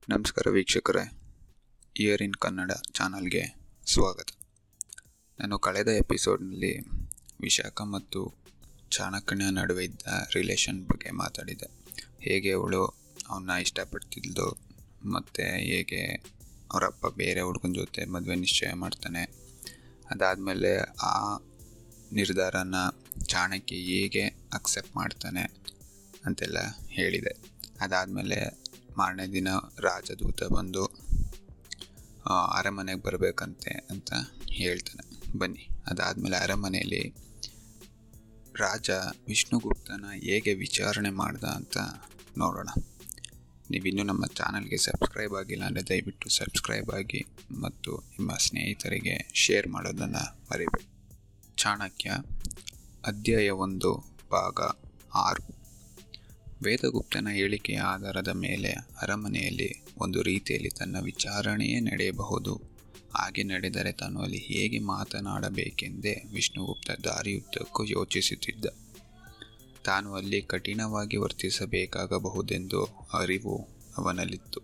ನಮಸ್ಕಾರ ವೀಕ್ಷಕರೇ. ಇಯರ್ ಇನ್ ಕನ್ನಡ ಚಾನಲ್ಗೆ ಸ್ವಾಗತ. ನಾನು ಕಳೆದ ಎಪಿಸೋಡ್ನಲ್ಲಿ ವಿಶಾಖ ಮತ್ತು ಚಾಣಕ್ಯನ ನಡುವೆ ಇದ್ದ ರಿಲೇಷನ್ ಬಗ್ಗೆ ಮಾತಾಡಿದೆ. ಹೇಗೆ ಅವಳು ಅವನ್ನ ಇಷ್ಟಪಡ್ತಿದ್ಲು ಮತ್ತು ಹೇಗೆ ಅವರಪ್ಪ ಬೇರೆ ಹುಡುಗನ ಜೊತೆ ಮದುವೆ ನಿಶ್ಚಯ ಮಾಡ್ತಾನೆ. ಅದಾದಮೇಲೆ ಆ ನಿರ್ಧಾರನ ಚಾಣಕ್ಯ ಹೇಗೆ ಅಕ್ಸೆಪ್ಟ್ ಮಾಡ್ತಾನೆ ಅಂತೆಲ್ಲ ಹೇಳಿದೆ. ಅದಾದಮೇಲೆ ಮಾರನೇ ದಿನ ರಾಜದೂತ ಬಂದು ಅರಮನೆಗೆ ಬರಬೇಕಂತೆ ಅಂತ ಹೇಳ್ತಾನೆ. ಬನ್ನಿ. ಅದಾದಮೇಲೆ ಅರಮನೆಯಲ್ಲಿ ರಾಜ ವಿಷ್ಣುಗುಪ್ತನ ಹೇಗೆ ವಿಚಾರಣೆ ಮಾಡ್ದ ಅಂತ ನೋಡೋಣ. ನೀವಿನ್ನೂ ನಮ್ಮ ಚಾನಲ್ಗೆ ಸಬ್ಸ್ಕ್ರೈಬ್ ಆಗಿಲ್ಲ ಅಂದರೆ ದಯವಿಟ್ಟು ಸಬ್ಸ್ಕ್ರೈಬ್ ಆಗಿ ಮತ್ತು ನಿಮ್ಮ ಸ್ನೇಹಿತರಿಗೆ ಶೇರ್ ಮಾಡೋದನ್ನು ಮರಿಬೇಡಿ. ಚಾಣಕ್ಯ ಅಧ್ಯಾಯ ಒಂದು, ಭಾಗ ಆರು. ವೇದಗುಪ್ತನ ಹೇಳಿಕೆಯ ಆಧಾರದ ಮೇಲೆ ಅರಮನೆಯಲ್ಲಿ ಒಂದು ರೀತಿಯಲ್ಲಿ ತನ್ನ ವಿಚಾರಣೆಯೇ ನಡೆಯಬಹುದು. ಹಾಗೆ ನಡೆದರೆ ತಾನು ಅಲ್ಲಿ ಹೇಗೆ ಮಾತನಾಡಬೇಕೆಂದೇ ವಿಷ್ಣುಗುಪ್ತ ದಾರಿಯುದ್ದಕ್ಕೂ ಯೋಚಿಸುತ್ತಿದ್ದ. ತಾನು ಅಲ್ಲಿ ಕಠಿಣವಾಗಿ ವರ್ತಿಸಬೇಕಾಗಬಹುದೆಂದು ಅರಿವು ಅವನಲ್ಲಿತ್ತು.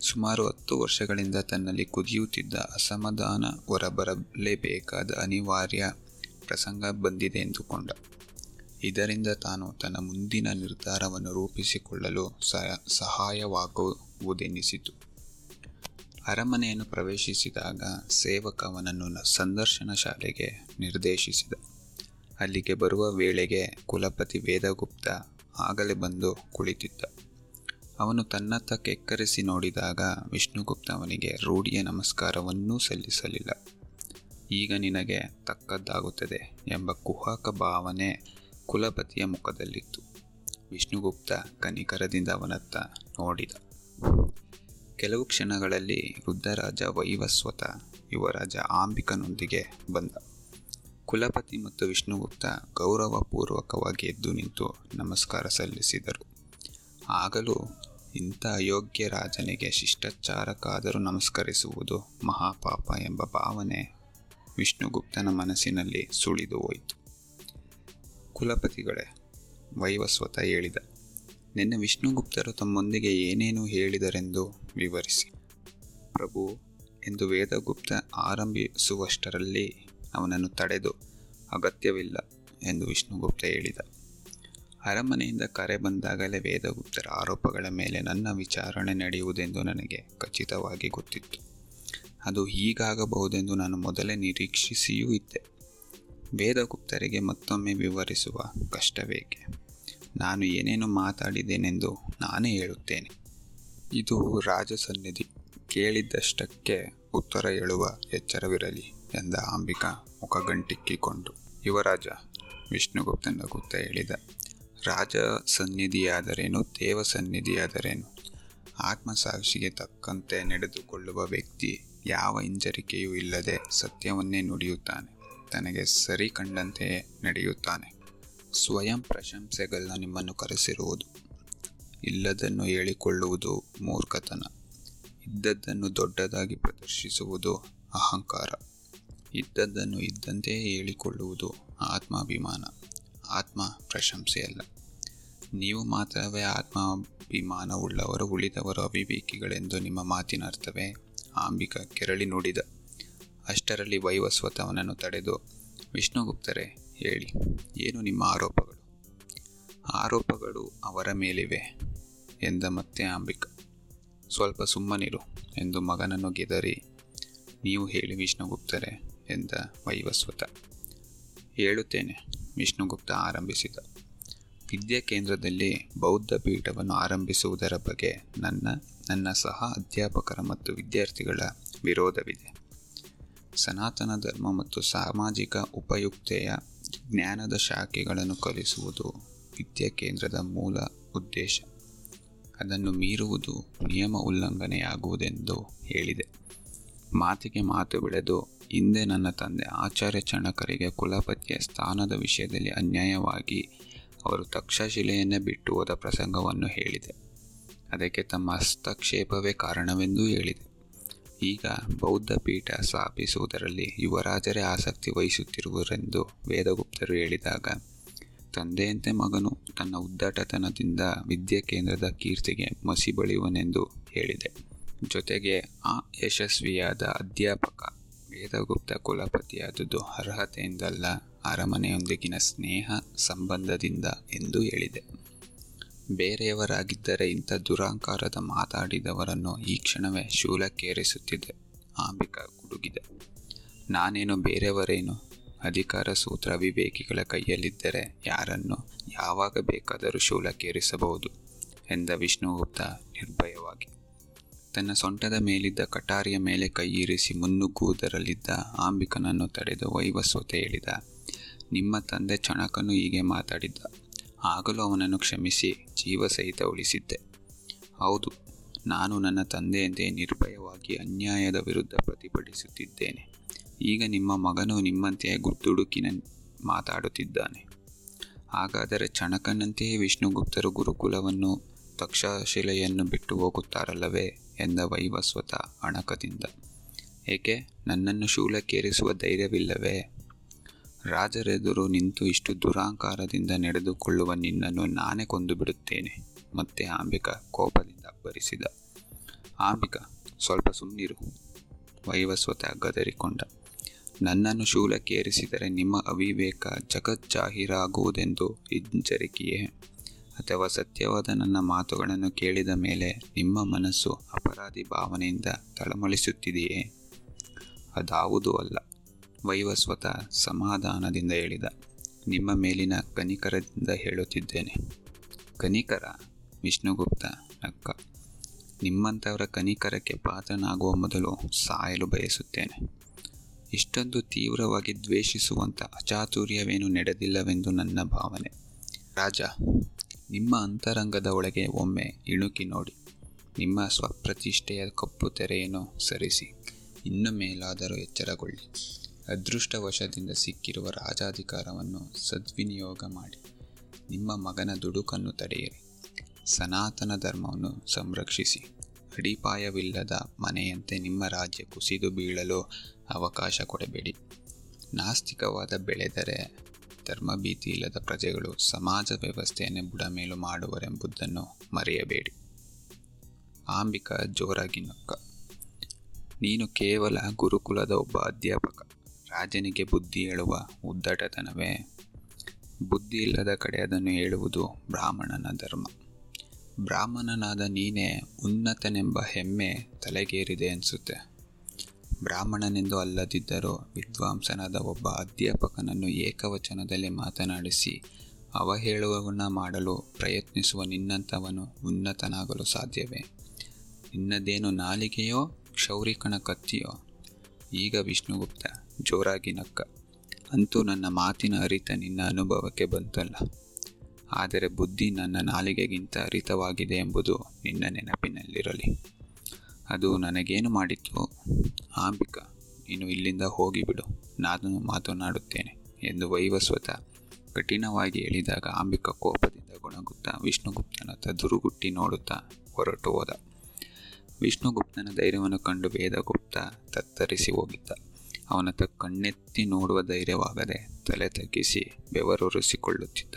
ಸುಮಾರು ಹತ್ತು ವರ್ಷಗಳಿಂದ ತನ್ನಲ್ಲಿ ಕುದಿಯುತ್ತಿದ್ದ ಅಸಮಾಧಾನ ಹೊರಬರಲೇಬೇಕಾದ ಅನಿವಾರ್ಯ ಪ್ರಸಂಗ ಬಂದಿದೆ ಎಂದುಕೊಂಡ. ಇದರಿಂದ ತಾನು ತನ್ನ ಮುಂದಿನ ನಿರ್ಧಾರವನ್ನು ರೂಪಿಸಿಕೊಳ್ಳಲು ಸಹ ಸಹಾಯವಾಗುವುದೆನ್ನಿಸಿತು ಅರಮನೆಯನ್ನು ಪ್ರವೇಶಿಸಿದಾಗ ಸೇವಕ ಅವನನ್ನು ಸಂದರ್ಶನ ಶಾಲೆಗೆ ನಿರ್ದೇಶಿಸಿದ. ಅಲ್ಲಿಗೆ ಬರುವ ವೇಳೆಗೆ ಕುಲಪತಿ ವೇದಗುಪ್ತ ಆಗಲೇ ಬಂದು ಕುಳಿತಿದ್ದ. ಅವನು ತನ್ನತ್ತ ಕೆಕ್ಕರಿಸಿ ನೋಡಿದಾಗ ವಿಷ್ಣುಗುಪ್ತ ಅವನಿಗೆ ರೂಢಿಯ ನಮಸ್ಕಾರವನ್ನೂ ಸಲ್ಲಿಸಲಿಲ್ಲ. ಈಗ ನಿನಗೆ ತಕ್ಕದ್ದಾಗುತ್ತದೆ ಎಂಬ ಕುಹಕ ಭಾವನೆ ಕುಲಪತಿಯ ಮುಖದಲ್ಲಿತ್ತು. ವಿಷ್ಣುಗುಪ್ತ ಕನಿಕರದಿಂದ ಅವನತ್ತ ನೋಡಿದ. ಕೆಲವು ಕ್ಷಣಗಳಲ್ಲಿ ವೃದ್ಧರಾಜ ವೈವಸ್ವತ ಯುವರಾಜ ಆಂಬಿಕನೊಂದಿಗೆ ಬಂದ. ಕುಲಪತಿ ಮತ್ತು ವಿಷ್ಣುಗುಪ್ತ ಗೌರವಪೂರ್ವಕವಾಗಿ ಎದ್ದು ನಿಂತು ನಮಸ್ಕಾರ ಸಲ್ಲಿಸಿದರು. ಆಗಲೂ ಇಂಥ ಅಯೋಗ್ಯ ರಾಜನಿಗೆ ಶಿಷ್ಟಾಚಾರಕ್ಕಾದರೂ ನಮಸ್ಕರಿಸುವುದು ಮಹಾಪಾಪ ಎಂಬ ಭಾವನೆ ವಿಷ್ಣುಗುಪ್ತನ ಮನಸ್ಸಿನಲ್ಲಿ ಸುಳಿದು ಹೋಯಿತು. ಕುಲಪತಿಗಳೇ ವೈವಸ್ವತ ಹೇಳಿದ. ನಿನ್ನೆ ವಿಷ್ಣುಗುಪ್ತರು ತಮ್ಮೊಂದಿಗೆ ಏನೇನು ಹೇಳಿದರೆಂದು ವಿವರಿಸಿ. ಪ್ರಭು ಎಂದು ವೇದಗುಪ್ತ ಆರಂಭಿಸುವಷ್ಟರಲ್ಲಿ ಅವನನ್ನು ತಡೆದು ಅಗತ್ಯವಿಲ್ಲ ಎಂದು ವಿಷ್ಣುಗುಪ್ತ ಹೇಳಿದ. ಅರಮನೆಯಿಂದ ಕರೆ ಬಂದಾಗಲೇ ವೇದಗುಪ್ತರ ಆರೋಪಗಳ ಮೇಲೆ ನನ್ನ ವಿಚಾರಣೆ ನಡೆಯುವುದೆಂದು ನನಗೆ ಖಚಿತವಾಗಿ ಗೊತ್ತಿತ್ತು. ಅದು ಹೀಗಾಗಬಹುದೆಂದು ನಾನು ಮೊದಲೇ ನಿರೀಕ್ಷಿಸಿಯೂ ಇದ್ದೆ. ವೇದಗುಪ್ತರಿಗೆ ಮತ್ತೊಮ್ಮೆ ವಿವರಿಸುವ ಕಷ್ಟವೇಕೆ? ನಾನು ಏನೇನು ಮಾತಾಡಿದ್ದೇನೆಂದು ನಾನೇ ಹೇಳುತ್ತೇನೆ. ಇದು ರಾಜಸನ್ನಿಧಿ ಕೇಳಿದ್ದಷ್ಟಕ್ಕೆ ಉತ್ತರ ಹೇಳುವ ಎಚ್ಚರವಿರಲಿ ಎಂದ ಅಂಬಿಕಾ ಮುಖಗಂಟಿಕ್ಕಿಕೊಂಡು. ಯುವರಾಜ ವಿಷ್ಣುಗುಪ್ತ ಗುಪ್ತ ಹೇಳಿದ ರಾಜ ಸನ್ನಿಧಿಯಾದರೇನು ದೇವ ಸನ್ನಿಧಿಯಾದರೇನು ಆತ್ಮಸಾಕ್ಷಿಗೆ ತಕ್ಕಂತೆ ನಡೆದುಕೊಳ್ಳುವ ವ್ಯಕ್ತಿ ಯಾವ ಹಿಂಜರಿಕೆಯೂ ಇಲ್ಲದೆ ಸತ್ಯವನ್ನೇ ನುಡಿಯುತ್ತಾನೆ. ತನಗೆ ಸರಿ ಕಂಡಂತೆಯೇ ನಡೆಯುತ್ತಾನೆ. ಸ್ವಯಂ ಪ್ರಶಂಸೆಗಳನ್ನ ನಿಮ್ಮನ್ನು ಕರೆಸಿರುವುದು, ಇಲ್ಲದನ್ನು ಹೇಳಿಕೊಳ್ಳುವುದು ಮೂರ್ಖತನ. ಇದ್ದದ್ದನ್ನು ದೊಡ್ಡದಾಗಿ ಪ್ರದರ್ಶಿಸುವುದು ಅಹಂಕಾರ. ಇದ್ದದ್ದನ್ನು ಇದ್ದಂತೆಯೇ ಹೇಳಿಕೊಳ್ಳುವುದು ಆತ್ಮಾಭಿಮಾನ. ಆತ್ಮ ಪ್ರಶಂಸೆಯಲ್ಲ ನೀವು ಮಾತ್ರವೇ ಆತ್ಮಾಭಿಮಾನವುಳ್ಳವರು, ಉಳಿದವರು ಅವಿವೇಕಿಗಳೆಂದು ನಿಮ್ಮ ಮಾತಿನ ಅರ್ಥವೇ ಆಂಬಿಕ ಕೆರಳಿ ನುಡಿದ. ಅಷ್ಟರಲ್ಲಿ ವೈವಸ್ವತವನನ್ನು ತಡೆದು, ವಿಷ್ಣುಗುಪ್ತರೇ ಹೇಳಿ, ಏನು ನಿಮ್ಮ ಆರೋಪಗಳು? ಆರೋಪಗಳು ಅವರ ಮೇಲಿವೆ, ಎಂದ ಮತ್ತೆ ಆಂಬಿಕ ಸ್ವಲ್ಪ ಸುಮ್ಮನಿರು ಎಂದು ಮಗನನ್ನು ಗೆದರಿ, ನೀವು ಹೇಳಿ ವಿಷ್ಣುಗುಪ್ತರೇ, ಎಂದ ವೈವಸ್ವತ. ಹೇಳುತ್ತೇನೆ, ವಿಷ್ಣುಗುಪ್ತ ಆರಂಭಿಸಿದ. ವಿದ್ಯಾ ಕೇಂದ್ರದಲ್ಲಿ ಬೌದ್ಧ ಪೀಠವನ್ನು ಆರಂಭಿಸುವುದರ ಬಗ್ಗೆ ನನ್ನ ನನ್ನ ಸಹ ಅಧ್ಯಾಪಕರ ಮತ್ತು ವಿದ್ಯಾರ್ಥಿಗಳ ವಿರೋಧವಿದೆ. ಸನಾತನ ಧರ್ಮ ಮತ್ತು ಸಾಮಾಜಿಕ ಉಪಯುಕ್ತೆಯ ಜ್ಞಾನದ ಶಾಖೆಗಳನ್ನು ಕಲಿಸುವುದು ವಿದ್ಯಾ ಕೇಂದ್ರದ ಮೂಲ ಉದ್ದೇಶ. ಅದನ್ನು ಮೀರುವುದು ನಿಯಮ ಉಲ್ಲಂಘನೆಯಾಗುವುದೆಂದು ಹೇಳಿದೆ. ಮಾತಿಗೆ ಮಾತು ಬೆಳೆದು ಹಿಂದೆ ನನ್ನ ತಂದೆ ಆಚಾರ್ಯ ಚಣಕರಿಗೆ ಕುಲಪತಿಯ ಸ್ಥಾನದ ವಿಷಯದಲ್ಲಿ ಅನ್ಯಾಯವಾಗಿ ಅವರು ತಕ್ಷಶಿಲೆಯನ್ನೇ ಬಿಟ್ಟು ಹೋದ ಪ್ರಸಂಗವನ್ನು ಹೇಳಿದೆ. ಅದಕ್ಕೆ ತಮ್ಮ ಹಸ್ತಕ್ಷೇಪವೇ ಕಾರಣವೆಂದೂ ಹೇಳಿದೆ. ಈಗ ಬೌದ್ಧ ಪೀಠ ಸ್ಥಾಪಿಸುವುದರಲ್ಲಿ ಯುವರಾಜರೇ ಆಸಕ್ತಿ ವಹಿಸುತ್ತಿರುವರೆಂದು ವೇದಗುಪ್ತರು ಹೇಳಿದಾಗ, ತಂದೆಯಂತೆ ಮಗನು ತನ್ನ ಉದ್ದಟತನದಿಂದ ವಿದ್ಯೆ ಕೇಂದ್ರದ ಕೀರ್ತಿಗೆ ಮಸಿ ಬಳಿಯುವನೆಂದು ಹೇಳಿದೆ. ಜೊತೆಗೆ ಆ ಯಶಸ್ವಿಯಾದ ಅಧ್ಯಾಪಕ, ವೇದಗುಪ್ತ ಕುಲಪತಿಯಾದದ್ದು ಅರ್ಹತೆಯಿಂದಲ್ಲ, ಅರಮನೆಯೊಂದಿಗಿನ ಸ್ನೇಹ ಸಂಬಂಧದಿಂದ ಎಂದು ಹೇಳಿದೆ. ಬೇರೆಯವರಾಗಿದ್ದರೆ ಇಂಥ ದುರಾಂಕಾರದ ಮಾತಾಡಿದವರನ್ನು ಈ ಕ್ಷಣವೇ ಶೂಲಕ್ಕೇರಿಸುತ್ತಿದ್ದೆ. ಆಂಬಿಕಾ ಗುಡುಗಿದೆ. ನಾನೇನು ಬೇರೆಯವರೇನು? ಅಧಿಕಾರ ಸೂತ್ರ ವಿವೇಕಿಗಳ ಕೈಯಲ್ಲಿದ್ದರೆ ಯಾರನ್ನು, ಯಾವಾಗ ಬೇಕಾದರೂ ಶೂಲಕ್ಕೇರಿಸಬಹುದು ಎಂದ ವಿಷ್ಣುಗುಪ್ತ ನಿರ್ಭಯವಾಗಿ. ತನ್ನ ಸೊಂಟದ ಮೇಲಿದ್ದ ಕಟಾರಿಯ ಮೇಲೆ ಕೈಯಿರಿಸಿ ಮುನ್ನುಗ್ಗುವುದರಲ್ಲಿದ್ದ ಆಂಬಿಕನನ್ನು ತಡೆದು ವೈವಸ್ವತೆ ಹೇಳಿದ. ನಿಮ್ಮ ತಂದೆ ಚಣಕನು ಹೀಗೆ ಮಾತಾಡಿದ್ದ. ಆಗಲೂ ಅವನನ್ನು ಕ್ಷಮಿಸಿ ಜೀವ ಸಹಿತ ಉಳಿಸಿದ್ದೆ. ಹೌದು, ನಾನು ನನ್ನ ತಂದೆಯಂತೆ ನಿರ್ಭಯವಾಗಿ ಅನ್ಯಾಯದ ವಿರುದ್ಧ ಪ್ರತಿಭಟಿಸುತ್ತಿದ್ದೇನೆ. ಈಗ ನಿಮ್ಮ ಮಗನು ನಿಮ್ಮಂತೆಯೇ ಗುರ್ದುಡುಕಿನ ಮಾತಾಡುತ್ತಿದ್ದಾನೆ. ಹಾಗಾದರೆ ಚಣಕನಂತೆಯೇ ವಿಷ್ಣುಗುಪ್ತರು ಗುರುಕುಲವನ್ನು, ತಕ್ಷಶಿಲೆಯನ್ನು ಬಿಟ್ಟು ಹೋಗುತ್ತಾರಲ್ಲವೇ ಎಂದ ವೈವಸ್ವತ ಅಣಕದಿಂದ. ಏಕೆ? ನನ್ನನ್ನು ಶೂಲಕ್ಕೇರಿಸುವ ಧೈರ್ಯವಿಲ್ಲವೇ? ರಾಜರೆದುರು ನಿಂತು ಇಷ್ಟು ದುರಾಂಕಾರದಿಂದ ನಡೆದುಕೊಳ್ಳುವ ನಿನ್ನನ್ನು ನಾನೇ ಕೊಂದು ಬಿಡುತ್ತೇನೆ ಮತ್ತೆ ಆಂಬಿಕಾ ಕೋಪದಿಂದ ಅಬ್ಬರಿಸಿದ. ಆಂಬಿಕಾ, ಸ್ವಲ್ಪ ಸುಮ್ಮನಿರು ವೈವಸ್ವತ ಗದರಿಕೊಂಡ. ನನ್ನನ್ನು ಶೂಲಕ್ಕೇರಿಸಿದರೆ ನಿಮ್ಮ ಅವಿವೇಕ ಜಗತ್ ಜಗಜ್ಜಾಹೀರಾಗುವುದೆಂದು ಹಿಂಜರಿಕೆಯೇ. ಅಥವಾ ಸತ್ಯವಾದ ನನ್ನ ಮಾತುಗಳನ್ನು ಕೇಳಿದ ಮೇಲೆ ನಿಮ್ಮ ಮನಸ್ಸು ಅಪರಾಧಿ ಭಾವನೆಯಿಂದ ತಳಮಳಿಸುತ್ತಿದೆಯೇ? ಅದಾವುದೂ ಅಲ್ಲ. ವೈವಸ್ವತ ಸಮಾಧಾನದಿಂದ ಹೇಳಿದ. ನಿಮ್ಮ ಮೇಲಿನ ಕನಿಕರದಿಂದ ಹೇಳುತ್ತಿದ್ದೇನೆ. ಕನಿಕರ ವಿಷ್ಣುಗುಪ್ತ ನಕ್ಕ ನಿಮ್ಮಂಥವರ ಕನಿಕರಕ್ಕೆ ಪಾತ್ರನಾಗುವ ಮೊದಲು ಸಾಯಲು ಬಯಸುತ್ತೇನೆ. ಇಷ್ಟೊಂದು ತೀವ್ರವಾಗಿ ದ್ವೇಷಿಸುವಂಥ ಅಚಾತುರ್ಯವೇನು ನಡೆದಿಲ್ಲವೆಂದು ನನ್ನ ಭಾವನೆ. ರಾಜ, ನಿಮ್ಮ ಅಂತರಂಗದ ಒಳಗೆ ಒಮ್ಮೆ ಇಣುಕಿ ನೋಡಿ. ನಿಮ್ಮ ಸ್ವಪ್ರತಿಷ್ಠೆಯ ಕಪ್ಪು ತೆರೆಯನ್ನು ಸರಿಸಿ. ಇನ್ನು ಮೇಲಾದರೂ ಎಚ್ಚರಗೊಳ್ಳಿ. ಅದೃಷ್ಟವಶದಿಂದ ಸಿಕ್ಕಿರುವ ರಾಜಾಧಿಕಾರವನ್ನು ಸದ್ವಿನಿಯೋಗ ಮಾಡಿ. ನಿಮ್ಮ ಮಗನ ದುಡುಕನ್ನು ತಡೆಯಿರಿ. ಸನಾತನ ಧರ್ಮವನ್ನು ಸಂರಕ್ಷಿಸಿ. ಅಡಿಪಾಯವಿಲ್ಲದ ಮನೆಯಂತೆ ನಿಮ್ಮ ರಾಜ್ಯ ಕುಸಿದು ಬೀಳಲು ಅವಕಾಶ ಕೊಡಬೇಡಿ. ನಾಸ್ತಿಕವಾದ ಬೆಳೆದರೆ ಧರ್ಮಭೀತಿ ಇಲ್ಲದ ಪ್ರಜೆಗಳು ಸಮಾಜ ವ್ಯವಸ್ಥೆಯನ್ನು ಬುಡಮೇಲು ಮಾಡುವರೆಂಬುದನ್ನು ಮರೆಯಬೇಡಿ. ಆಂಬಿಕಾ ಜೋರಾಗಿ ನಕ್ಕ. ನೀನು ಕೇವಲ ಗುರುಕುಲದ ಒಬ್ಬ ಅಧ್ಯಾಪಕ. ರಾಜನಿಗೆ ಬುದ್ಧಿ ಹೇಳುವ ಉದ್ದಟತನವೇ. ಬುದ್ಧಿ ಇಲ್ಲದ ಕಡೆ ಅದನ್ನು ಹೇಳುವುದು ಬ್ರಾಹ್ಮಣನ ಧರ್ಮ. ಬ್ರಾಹ್ಮಣನಾದ ನೀನೇ ಉನ್ನತನೆಂಬ ಹೆಮ್ಮೆ ತಲೆಗೇರಿದೆ ಅನಿಸುತ್ತೆ. ಬ್ರಾಹ್ಮಣನೆಂದು ಅಲ್ಲದಿದ್ದರೂ ವಿದ್ವಾಂಸನಾದ ಒಬ್ಬ ಅಧ್ಯಾಪಕನನ್ನು ಏಕವಚನದಲ್ಲಿ ಮಾತನಾಡಿಸಿ ಅವಹೇಳುವವನ್ನ ಮಾಡಲು ಪ್ರಯತ್ನಿಸುವ ನಿನ್ನಂಥವನು ಉನ್ನತನಾಗಲು ಸಾಧ್ಯವೇ? ನಿನ್ನದೇನು ನಾಲಿಗೆಯೋ ಕ್ಷೌರಿಕನ ಕತ್ತಿಯೋ? ಈಗ ವಿಷ್ಣುಗುಪ್ತ, ಜೋರಾಗಿ ನಕ್ಕ. ಅಂತೂ ನನ್ನ ಮಾತಿನ ಅರಿತ ನಿನ್ನ ಅನುಭವಕ್ಕೆ ಬಂತಲ್ಲ. ಆದರೆ ಬುದ್ಧಿ ನನ್ನ ನಾಲಿಗೆಗಿಂತ ಅರಿತವಾಗಿದೆ ಎಂಬುದು ನಿನ್ನ ನೆನಪಿನಲ್ಲಿರಲಿ. ಅದು ನನಗೇನು ಮಾಡಿತ್ತು ಆಂಬಿಕಾ, ನೀನು ಇಲ್ಲಿಂದ ಹೋಗಿಬಿಡು. ನಾನು ಮಾತನಾಡುತ್ತೇನೆ ಎಂದು ವೈವಸ್ವತ ಕಠಿಣವಾಗಿ ಹೇಳಿದಾಗ ಆಂಬಿಕಾ ಕೋಪದಿಂದ ಗೊಣಗುತ್ತಾ ವಿಷ್ಣುಗುಪ್ತನತ್ತ ದುರುಗುಟ್ಟಿ ನೋಡುತ್ತಾ ಹೊರಟು ಹೋದ. ವಿಷ್ಣುಗುಪ್ತನ ಧೈರ್ಯವನ್ನು ಕಂಡು ವೇದಗುಪ್ತ ತತ್ತರಿಸಿ ಹೋಗಿದ್ದ. ಅವನತ್ತ ಕಣ್ಣೆತ್ತಿ ನೋಡುವ ಧೈರ್ಯವಾಗದೆ ತಲೆ ತಗ್ಗಿಸಿ ಬೆವರುರಿಸಿಕೊಳ್ಳುತ್ತಿದ್ದ.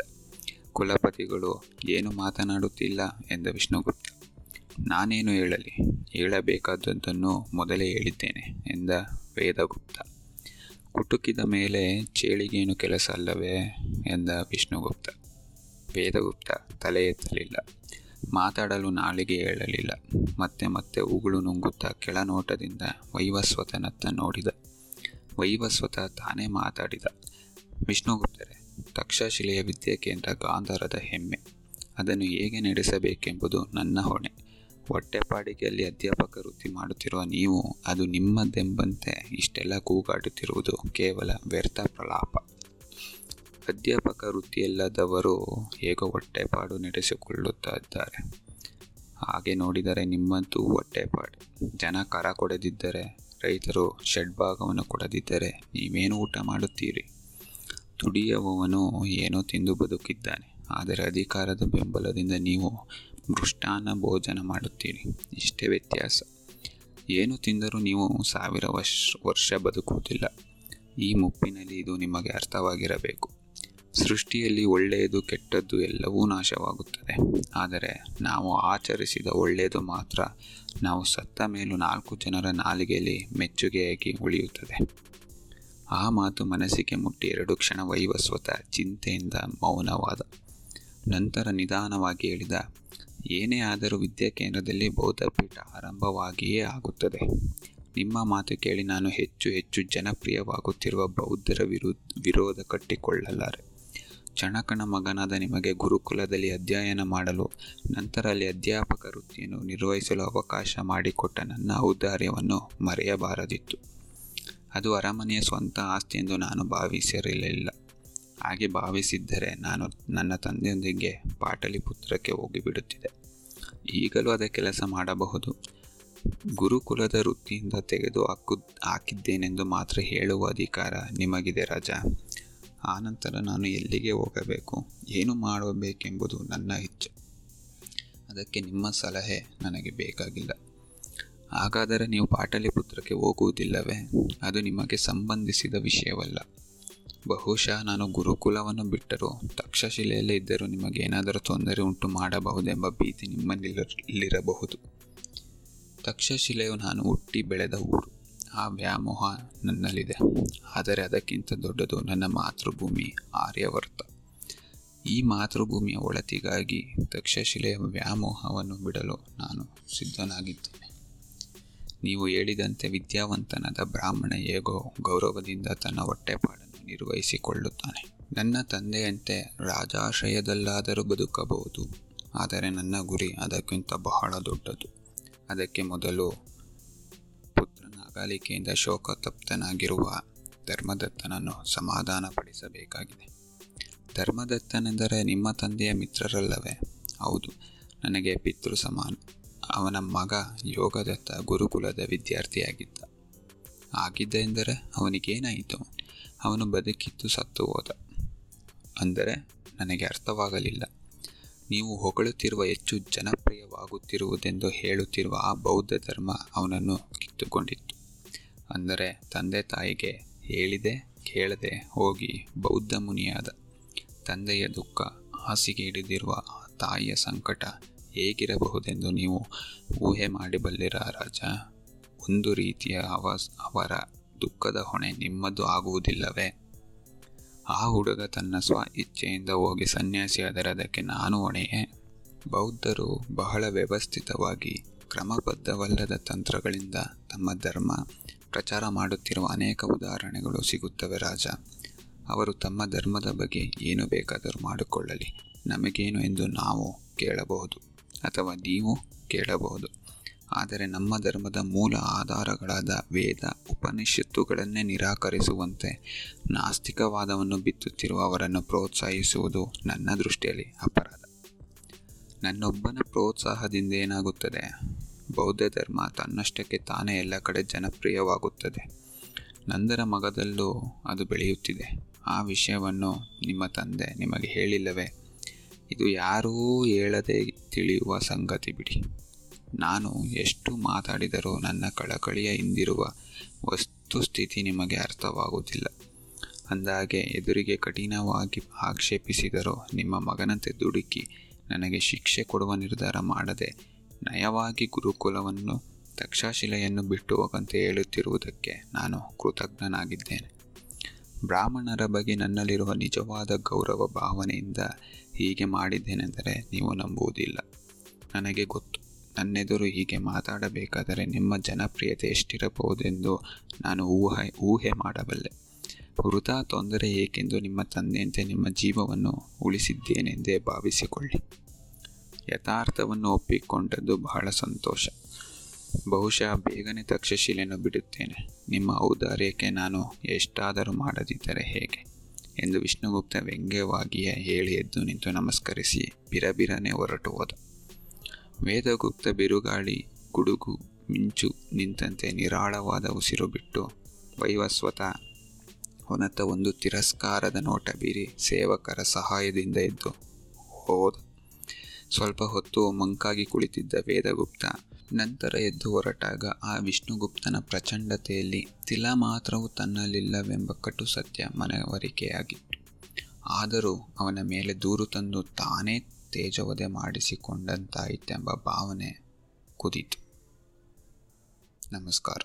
ಕುಲಪತಿಗಳು ಏನು ಮಾತನಾಡುತ್ತಿಲ್ಲ ಎಂದ ವಿಷ್ಣುಗುಪ್ತ. ನಾನೇನು ಹೇಳಲಿ? ಹೇಳಬೇಕಾದದ್ದನ್ನು ಮೊದಲೇ ಹೇಳಿದ್ದೇನೆ ಎಂದ ವೇದಗುಪ್ತ. ಕುಟುಕಿದ ಮೇಲೆ ಚೇಳಿಗೇನು ಕೆಲಸ ಅಲ್ಲವೇ ಎಂದ ವಿಷ್ಣುಗುಪ್ತ. ವೇದಗುಪ್ತ ತಲೆ ಎತ್ತಲಿಲ್ಲ. ಮಾತಾಡಲು ನಾಲಿಗೆ ಹೇಳಲಿಲ್ಲ ಮತ್ತೆ ಮತ್ತೆ ಉಗುಳು ನುಂಗುತ್ತಾ ಕೆಳನೋಟದಿಂದ ವೈವಸ್ವತನತ್ತ ನೋಡಿದ. ವೈವಸ್ವತ ತಾನೇ ಮಾತಾಡಿದ. ವಿಷ್ಣುಗುಪ್ತರೆ, ತಕ್ಷಶಿಲೆಯ ವಿದ್ಯಾಕೇಂದ್ರ ಗಾಂಧಾರದ ಹೆಮ್ಮೆ. ಅದನ್ನು ಹೇಗೆ ನಡೆಸಬೇಕೆಂಬುದು ನನ್ನ ಹೊಣೆ. ಹೊಟ್ಟೆಪಾಡಿಗೆಯಲ್ಲಿ ಅಧ್ಯಾಪಕ ವೃತ್ತಿ ಮಾಡುತ್ತಿರುವ ನೀವು, ಅದು ನಿಮ್ಮದೆಂಬಂತೆ ಇಷ್ಟೆಲ್ಲ ಕೂಗಾಡುತ್ತಿರುವುದು ಕೇವಲ ವ್ಯರ್ಥ ಪ್ರಲಾಪ. ಅಧ್ಯಾಪಕ ವೃತ್ತಿಯಲ್ಲದವರು ಹೇಗೋ ಹೊಟ್ಟೆಪಾಡು ನಡೆಸಿಕೊಳ್ಳುತ್ತಾ ಇದ್ದಾರೆ. ಹಾಗೆ ನೋಡಿದರೆ ನಿಮ್ಮಂತೂ ಹೊಟ್ಟೆಪಾಡು. ಜನ ಕರ ಕೊಡದಿದ್ದರೆ, ರೈತರು ಷಡ್ಭಾಗವನ್ನು ಕೊಡದಿದ್ದರೆ ನೀವೇನು ಊಟ ಮಾಡುತ್ತೀರಿ? ದುಡಿಯುವವನು ಏನೋ ತಿಂದು ಬದುಕಿದ್ದಾನೆ. ಆದರೆ ಅಧಿಕಾರದ ಬೆಂಬಲದಿಂದ ನೀವು ಮೃಷ್ಟಾನ್ನ ಭೋಜನ ಮಾಡುತ್ತೀರಿ. ಇಷ್ಟೇ ವ್ಯತ್ಯಾಸ. ಏನು ತಿಂದರೂ ನೀವು ಸಾವಿರ ವರ್ಷ ವರ್ಷ ಬದುಕುವುದಿಲ್ಲ. ಈ ಮುಪ್ಪಿನಲ್ಲಿ ಇದು ನಿಮಗೆ ಅರ್ಥವಾಗಿರಬೇಕು. ಸೃಷ್ಟಿಯಲ್ಲಿ ಒಳ್ಳೆಯದು ಕೆಟ್ಟದ್ದು ಎಲ್ಲವೂ ನಾಶವಾಗುತ್ತದೆ. ಆದರೆ ನಾವು ಆಚರಿಸಿದ ಒಳ್ಳೆಯದು ಮಾತ್ರ ನಾವು ಸತ್ತ ಮೇಲೂ ನಾಲ್ಕು ಜನರ ನಾಲಿಗೆಯಲ್ಲಿ ಮೆಚ್ಚುಗೆಯಾಗಿ ಉಳಿಯುತ್ತದೆ. ಆ ಮಾತು ಮನಸ್ಸಿಗೆ ಮುಟ್ಟಿ ಎರಡು ಕ್ಷಣ ವೈವಸ್ವತ ಚಿಂತೆಯಿಂದ ಮೌನವಾದ. ನಂತರ ನಿಧಾನವಾಗಿ ಹೇಳಿದ, ಏನೇ ಆದರೂ ವಿದ್ಯಾ ಕೇಂದ್ರದಲ್ಲಿ ಬೌದ್ಧಪೀಠ ಆರಂಭವಾಗಿಯೇ ಆಗುತ್ತದೆ. ನಿಮ್ಮ ಮಾತು ಕೇಳಿ ನಾನು ಹೆಚ್ಚು ಹೆಚ್ಚು ಜನಪ್ರಿಯವಾಗುತ್ತಿರುವ ಬೌದ್ಧರ ವಿರು ವಿರೋಧ ಕಟ್ಟಿಕೊಳ್ಳಲಾರೆ. ಚಣಕನ ಮಗನಾದ ನಿಮಗೆ ಗುರುಕುಲದಲ್ಲಿ ಅಧ್ಯಯನ ಮಾಡಲು, ನಂತರ ಅಲ್ಲಿ ಅಧ್ಯಾಪಕ ವೃತ್ತಿಯನ್ನು ನಿರ್ವಹಿಸಲು ಅವಕಾಶ ಮಾಡಿಕೊಟ್ಟ ನನ್ನ ಔದಾರ್ಯವನ್ನು ಮರೆಯಬಾರದಿತ್ತು. ಅದು ಅರಮನೆಯ ಸ್ವಂತ ಆಸ್ತಿ ಎಂದು ನಾನು ಭಾವಿಸಿರಲಿಲ್ಲ. ಹಾಗೆ ಭಾವಿಸಿದ್ದರೆ ನಾನು ನನ್ನ ತಂದೆಯೊಂದಿಗೆ ಪಾಟಲಿಪುತ್ರಕ್ಕೆ ಹೋಗಿಬಿಡುತ್ತಿದೆ ಈಗಲೂ ಅದೇ ಕೆಲಸ ಮಾಡಬಹುದು. ಗುರುಕುಲದ ವೃತ್ತಿಯಿಂದ ತೆಗೆದು ಹಾಕು, ಹಾಕಿದ್ದೇನೆಂದು ಮಾತ್ರ ಹೇಳುವ ಅಧಿಕಾರ ನಿಮಗಿದೆ ರಾಜ. ಆನಂತರ ನಾನು ಎಲ್ಲಿಗೆ ಹೋಗಬೇಕು, ಏನು ಮಾಡಬೇಕೆಂಬುದು ನನ್ನ ಇಚ್ಛೆ. ಅದಕ್ಕೆ ನಿಮ್ಮ ಸಲಹೆ ನನಗೆ ಬೇಕಾಗಿಲ್ಲ. ಹಾಗಾದರೆ ನೀವು ಪಾಟಲಿಪುತ್ರಕ್ಕೆ ಹೋಗುವುದಿಲ್ಲವೇ? ಅದು ನಿಮಗೆ ಸಂಬಂಧಿಸಿದ ವಿಷಯವಲ್ಲ. ಬಹುಶಃ ನಾನು ಗುರುಕುಲವನ್ನು ಬಿಟ್ಟರೂ, ತಕ್ಷಶಿಲೆಯಲ್ಲೇ ಇದ್ದರೂ ನಿಮಗೆ ಏನಾದರೂ ತೊಂದರೆ ಉಂಟು ಮಾಡಬಹುದೆಂಬ ಭೀತಿ ನಿಮ್ಮಲ್ಲಿರಬಹುದು ತಕ್ಷಶಿಲೆಯು ನಾನು ಹುಟ್ಟಿ ಬೆಳೆದ ಊರು. ಆ ವ್ಯಾಮೋಹ ನನ್ನಲ್ಲಿದೆ. ಆದರೆ ಅದಕ್ಕಿಂತ ದೊಡ್ಡದು ನನ್ನ ಮಾತೃಭೂಮಿ ಆರ್ಯವರ್ತ. ಈ ಮಾತೃಭೂಮಿಯ ಒಳತಿಗಾಗಿ ತಕ್ಷಶಿಲೆಯ ವ್ಯಾಮೋಹವನ್ನು ಬಿಡಲು ನಾನು ಸಿದ್ಧನಾಗಿದ್ದೇನೆ. ನೀವು ಹೇಳಿದಂತೆ ವಿದ್ಯಾವಂತನಾದ ಬ್ರಾಹ್ಮಣ ಹೇಗೋ ಗೌರವದಿಂದ ತನ್ನ ಹೊಟ್ಟೆಪಾಡನ್ನು ನಿರ್ವಹಿಸಿಕೊಳ್ಳುತ್ತಾನೆ. ನನ್ನ ತಂದೆಯಂತೆ ರಾಜಾಶ್ರಯದಲ್ಲಾದರೂ ಬದುಕಬಹುದು. ಆದರೆ ನನ್ನ ಗುರಿ ಅದಕ್ಕಿಂತ ಬಹಳ ದೊಡ್ಡದು. ಅದಕ್ಕೆ ಮೊದಲು ಅಗಾಲಿಕೆಯಿಂದ ಶೋಕತಪ್ತನಾಗಿರುವ ಧರ್ಮದತ್ತನನ್ನು ಸಮಾಧಾನಪಡಿಸಬೇಕಾಗಿದೆ. ಧರ್ಮದತ್ತನೆಂದರೆ ನಿಮ್ಮ ತಂದೆಯ ಮಿತ್ರರಲ್ಲವೇ? ಹೌದು, ನನಗೆ ಪಿತೃ ಸಮಾನ, ಅವನ ಮಗ ಯೋಗದತ್ತ ಗುರುಕುಲದ ವಿದ್ಯಾರ್ಥಿಯಾಗಿದ್ದ. ಆಗಿದ್ದ ಎಂದರೆ ಅವನಿಗೇನಾಯಿತು? ಅವನು ಬದುಕಿತ್ತು ಸತ್ತು ಹೋದ. ಅಂದರೆ ನನಗೆ ಅರ್ಥವಾಗಲಿಲ್ಲ. ನೀವು ಹೊಗಳುತ್ತಿರುವ ಹೆಚ್ಚು ಜನಪ್ರಿಯವಾಗುತ್ತಿರುವುದೆಂದು ಹೇಳುತ್ತಿರುವ ಆ ಬೌದ್ಧ ಧರ್ಮ ಅವನನ್ನು ಕಿತ್ತುಕೊಂಡಿತ್ತು. ಅಂದರೆ ತಂದೆ ತಾಯಿಗೆ ಹೇಳಿದೆ, ಕೇಳದೆ ಹೋಗಿ ಬೌದ್ಧ ಮುನಿಯಾದ ತಂದೆಯ ದುಃಖ ಹಾಸಿಗೆ ಹಿಡಿದಿರುವ ತಾಯಿಯ ಸಂಕಟ ಹೇಗಿರಬಹುದೆಂದು ನೀವು ಊಹೆ ಮಾಡಬಲ್ಲಿರ ರಾಜ? ಒಂದು ರೀತಿಯ ಅವ ಅವರ ದುಃಖದ ಹೊಣೆ ನಿಮ್ಮದು ಆಗುವುದಿಲ್ಲವೇ? ಆ ಹುಡುಗ ತನ್ನ ಸ್ವ ಇಚ್ಛೆಯಿಂದ ಹೋಗಿ ಸನ್ಯಾಸಿಯಾದರೆ ಅದಕ್ಕೆ ನಾನು ಹೊಣೆಯೇ? ಬೌದ್ಧರು ಬಹಳ ವ್ಯವಸ್ಥಿತವಾಗಿ ಕ್ರಮಬದ್ಧವಲ್ಲದ ತಂತ್ರಗಳಿಂದ ತಮ್ಮ ಧರ್ಮ ಪ್ರಚಾರ ಮಾಡುತ್ತಿರುವ ಅನೇಕ ಉದಾಹರಣೆಗಳು ಸಿಗುತ್ತವೆ ರಾಜ. ಅವರು ತಮ್ಮ ಧರ್ಮದ ಬಗ್ಗೆ ಏನು ಬೇಕಾದರೂ ಮಾಡಿಕೊಳ್ಳಲಿ. ನಮಗೇನು ಎಂದು ನಾವು ಕೇಳಬಹುದು ಅಥವಾ ನೀವು ಕೇಳಬಹುದು. ಆದರೆ ನಮ್ಮ ಧರ್ಮದ ಮೂಲ ಆಧಾರಗಳಾದ ವೇದ, ಉಪನಿಷತ್ತುಗಳನ್ನೇ ನಿರಾಕರಿಸುವಂತೆ ನಾಸ್ತಿಕವಾದವನ್ನು ಬಿತ್ತುತ್ತಿರುವ ಅವರನ್ನು ಪ್ರೋತ್ಸಾಹಿಸುವುದು ನನ್ನ ದೃಷ್ಟಿಯಲ್ಲಿ ಅಪರಾಧ. ನನ್ನೊಬ್ಬನ ಪ್ರೋತ್ಸಾಹದಿಂದ ಏನಾಗುತ್ತದೆ? ಬೌದ್ಧ ಧರ್ಮ ತನ್ನಷ್ಟಕ್ಕೆ ತಾನೇ ಎಲ್ಲ ಕಡೆ ಜನಪ್ರಿಯವಾಗುತ್ತದೆ. ನಂದರ ಮಗದಲ್ಲೂ ಅದು ಬೆಳೆಯುತ್ತಿದೆ. ಆ ವಿಷಯವನ್ನು ನಿಮ್ಮ ತಂದೆ ನಿಮಗೆ ಹೇಳಿಲ್ಲವೇ? ಇದು ಯಾರೂ ಹೇಳದೆ ತಿಳಿಯುವ ಸಂಗತಿ ಬಿಡಿ. ನಾನು ಎಷ್ಟು ಮಾತಾಡಿದರೂ ನನ್ನ ಕಳಕಳಿಯ ಹಿಂದಿರುವ ವಸ್ತುಸ್ಥಿತಿ ನಿಮಗೆ ಅರ್ಥವಾಗುವುದಿಲ್ಲ. ಅಂದಾಗೆ ಎದುರಿಗೆ ಕಠಿಣವಾಗಿ ಆಕ್ಷೇಪಿಸಿದರೂ ನಿಮ್ಮ ಮಗನಂತೆ ದುಡುಕಿ ನನಗೆ ಶಿಕ್ಷೆ ಕೊಡುವ ನಿರ್ಧಾರ ಮಾಡದೆ ನಯವಾಗಿ ಗುರುಕುಲವನ್ನು ತಕ್ಷಶಿಲೆಯನ್ನು ಬಿಟ್ಟು ಹೋಗಂತೆ ಹೇಳುತ್ತಿರುವುದಕ್ಕೆ ನಾನು ಕೃತಜ್ಞನಾಗಿದ್ದೇನೆ. ಬ್ರಾಹ್ಮಣರ ಬಗ್ಗೆ ನನ್ನಲ್ಲಿರುವ ನಿಜವಾದ ಗೌರವ ಭಾವನೆಯಿಂದ ಹೀಗೆ ಮಾಡಿದ್ದೇನೆಂದರೆ ನೀವು ನಂಬುವುದಿಲ್ಲ. ನನಗೆ ಗೊತ್ತು. ನನ್ನೆದುರು ಹೀಗೆ ಮಾತಾಡಬೇಕಾದರೆ ನಿಮ್ಮ ಜನಪ್ರಿಯತೆ ಎಷ್ಟಿರಬಹುದೆಂದು ನಾನು ಊಹೆ ಊಹೆ ಮಾಡಬಲ್ಲೆ. ವೃಥಾ ತೊಂದರೆ ಏಕೆಂದು ನಿಮ್ಮ ತಂದೆಯಂತೆ ನಿಮ್ಮ ಜೀವವನ್ನು ಉಳಿಸಿದ್ದೇನೆಂದೇ ಭಾವಿಸಿಕೊಳ್ಳಿ. ಯಥಾರ್ಥವನ್ನು ಒಪ್ಪಿಕೊಂಡದ್ದು ಬಹಳ ಸಂತೋಷ. ಬಹುಶಃ ಬೇಗನೆ ತಕ್ಷಶಿಲೆಯನ್ನು ಬಿಡುತ್ತೇನೆ. ನಿಮ್ಮ ಔದಾರ್ಯಕ್ಕೆ ನಾನು ಎಷ್ಟಾದರೂ ಮಾಡದಿದ್ದರೆ ಹೇಗೆ? ಎಂದು ವಿಷ್ಣುಗುಪ್ತ ವ್ಯಂಗ್ಯವಾಗಿಯೇ ಹೇಳಿ ಎದ್ದು ನಿಂತು ನಮಸ್ಕರಿಸಿ ಬಿರಬಿರನೆ ಹೊರಟು ಹೋದ. ವೇದಗುಪ್ತ ಬಿರುಗಾಳಿ, ಗುಡುಗು, ಮಿಂಚು ನಿಂತಂತೆ ನಿರಾಳವಾದ ಉಸಿರು ಬಿಟ್ಟು ವೈವಸ್ವತ ಹೊನತ ಒಂದು ತಿರಸ್ಕಾರದ ನೋಟ ಬೀರಿ ಸೇವಕರ ಸಹಾಯದಿಂದ ಎದ್ದು ಹೋದ. ಸ್ವಲ್ಪ ಹೊತ್ತು ಮಂಕಾಗಿ ಕುಳಿತಿದ್ದ ವೇದಗುಪ್ತ ನಂತರ ಎದ್ದು ಹೊರಟಾಗ ಆ ವಿಷ್ಣುಗುಪ್ತನ ಪ್ರಚಂಡತೆಯಲ್ಲಿ ತಿಲ ಮಾತ್ರವೂ ತನ್ನಲ್ಲಿಲ್ಲವೆಂಬ ಕಟು ಸತ್ಯ ಮನವರಿಕೆಯಾಗಿತ್ತು. ಆದರೂ ಅವನ ಮೇಲೆ ದೂರು ತಂದು ತಾನೇ ತೇಜವದೆ ಮಾಡಿಸಿಕೊಂಡಂತಾಯಿತೆಂಬ ಭಾವನೆ ಕುದಿತು. ನಮಸ್ಕಾರ.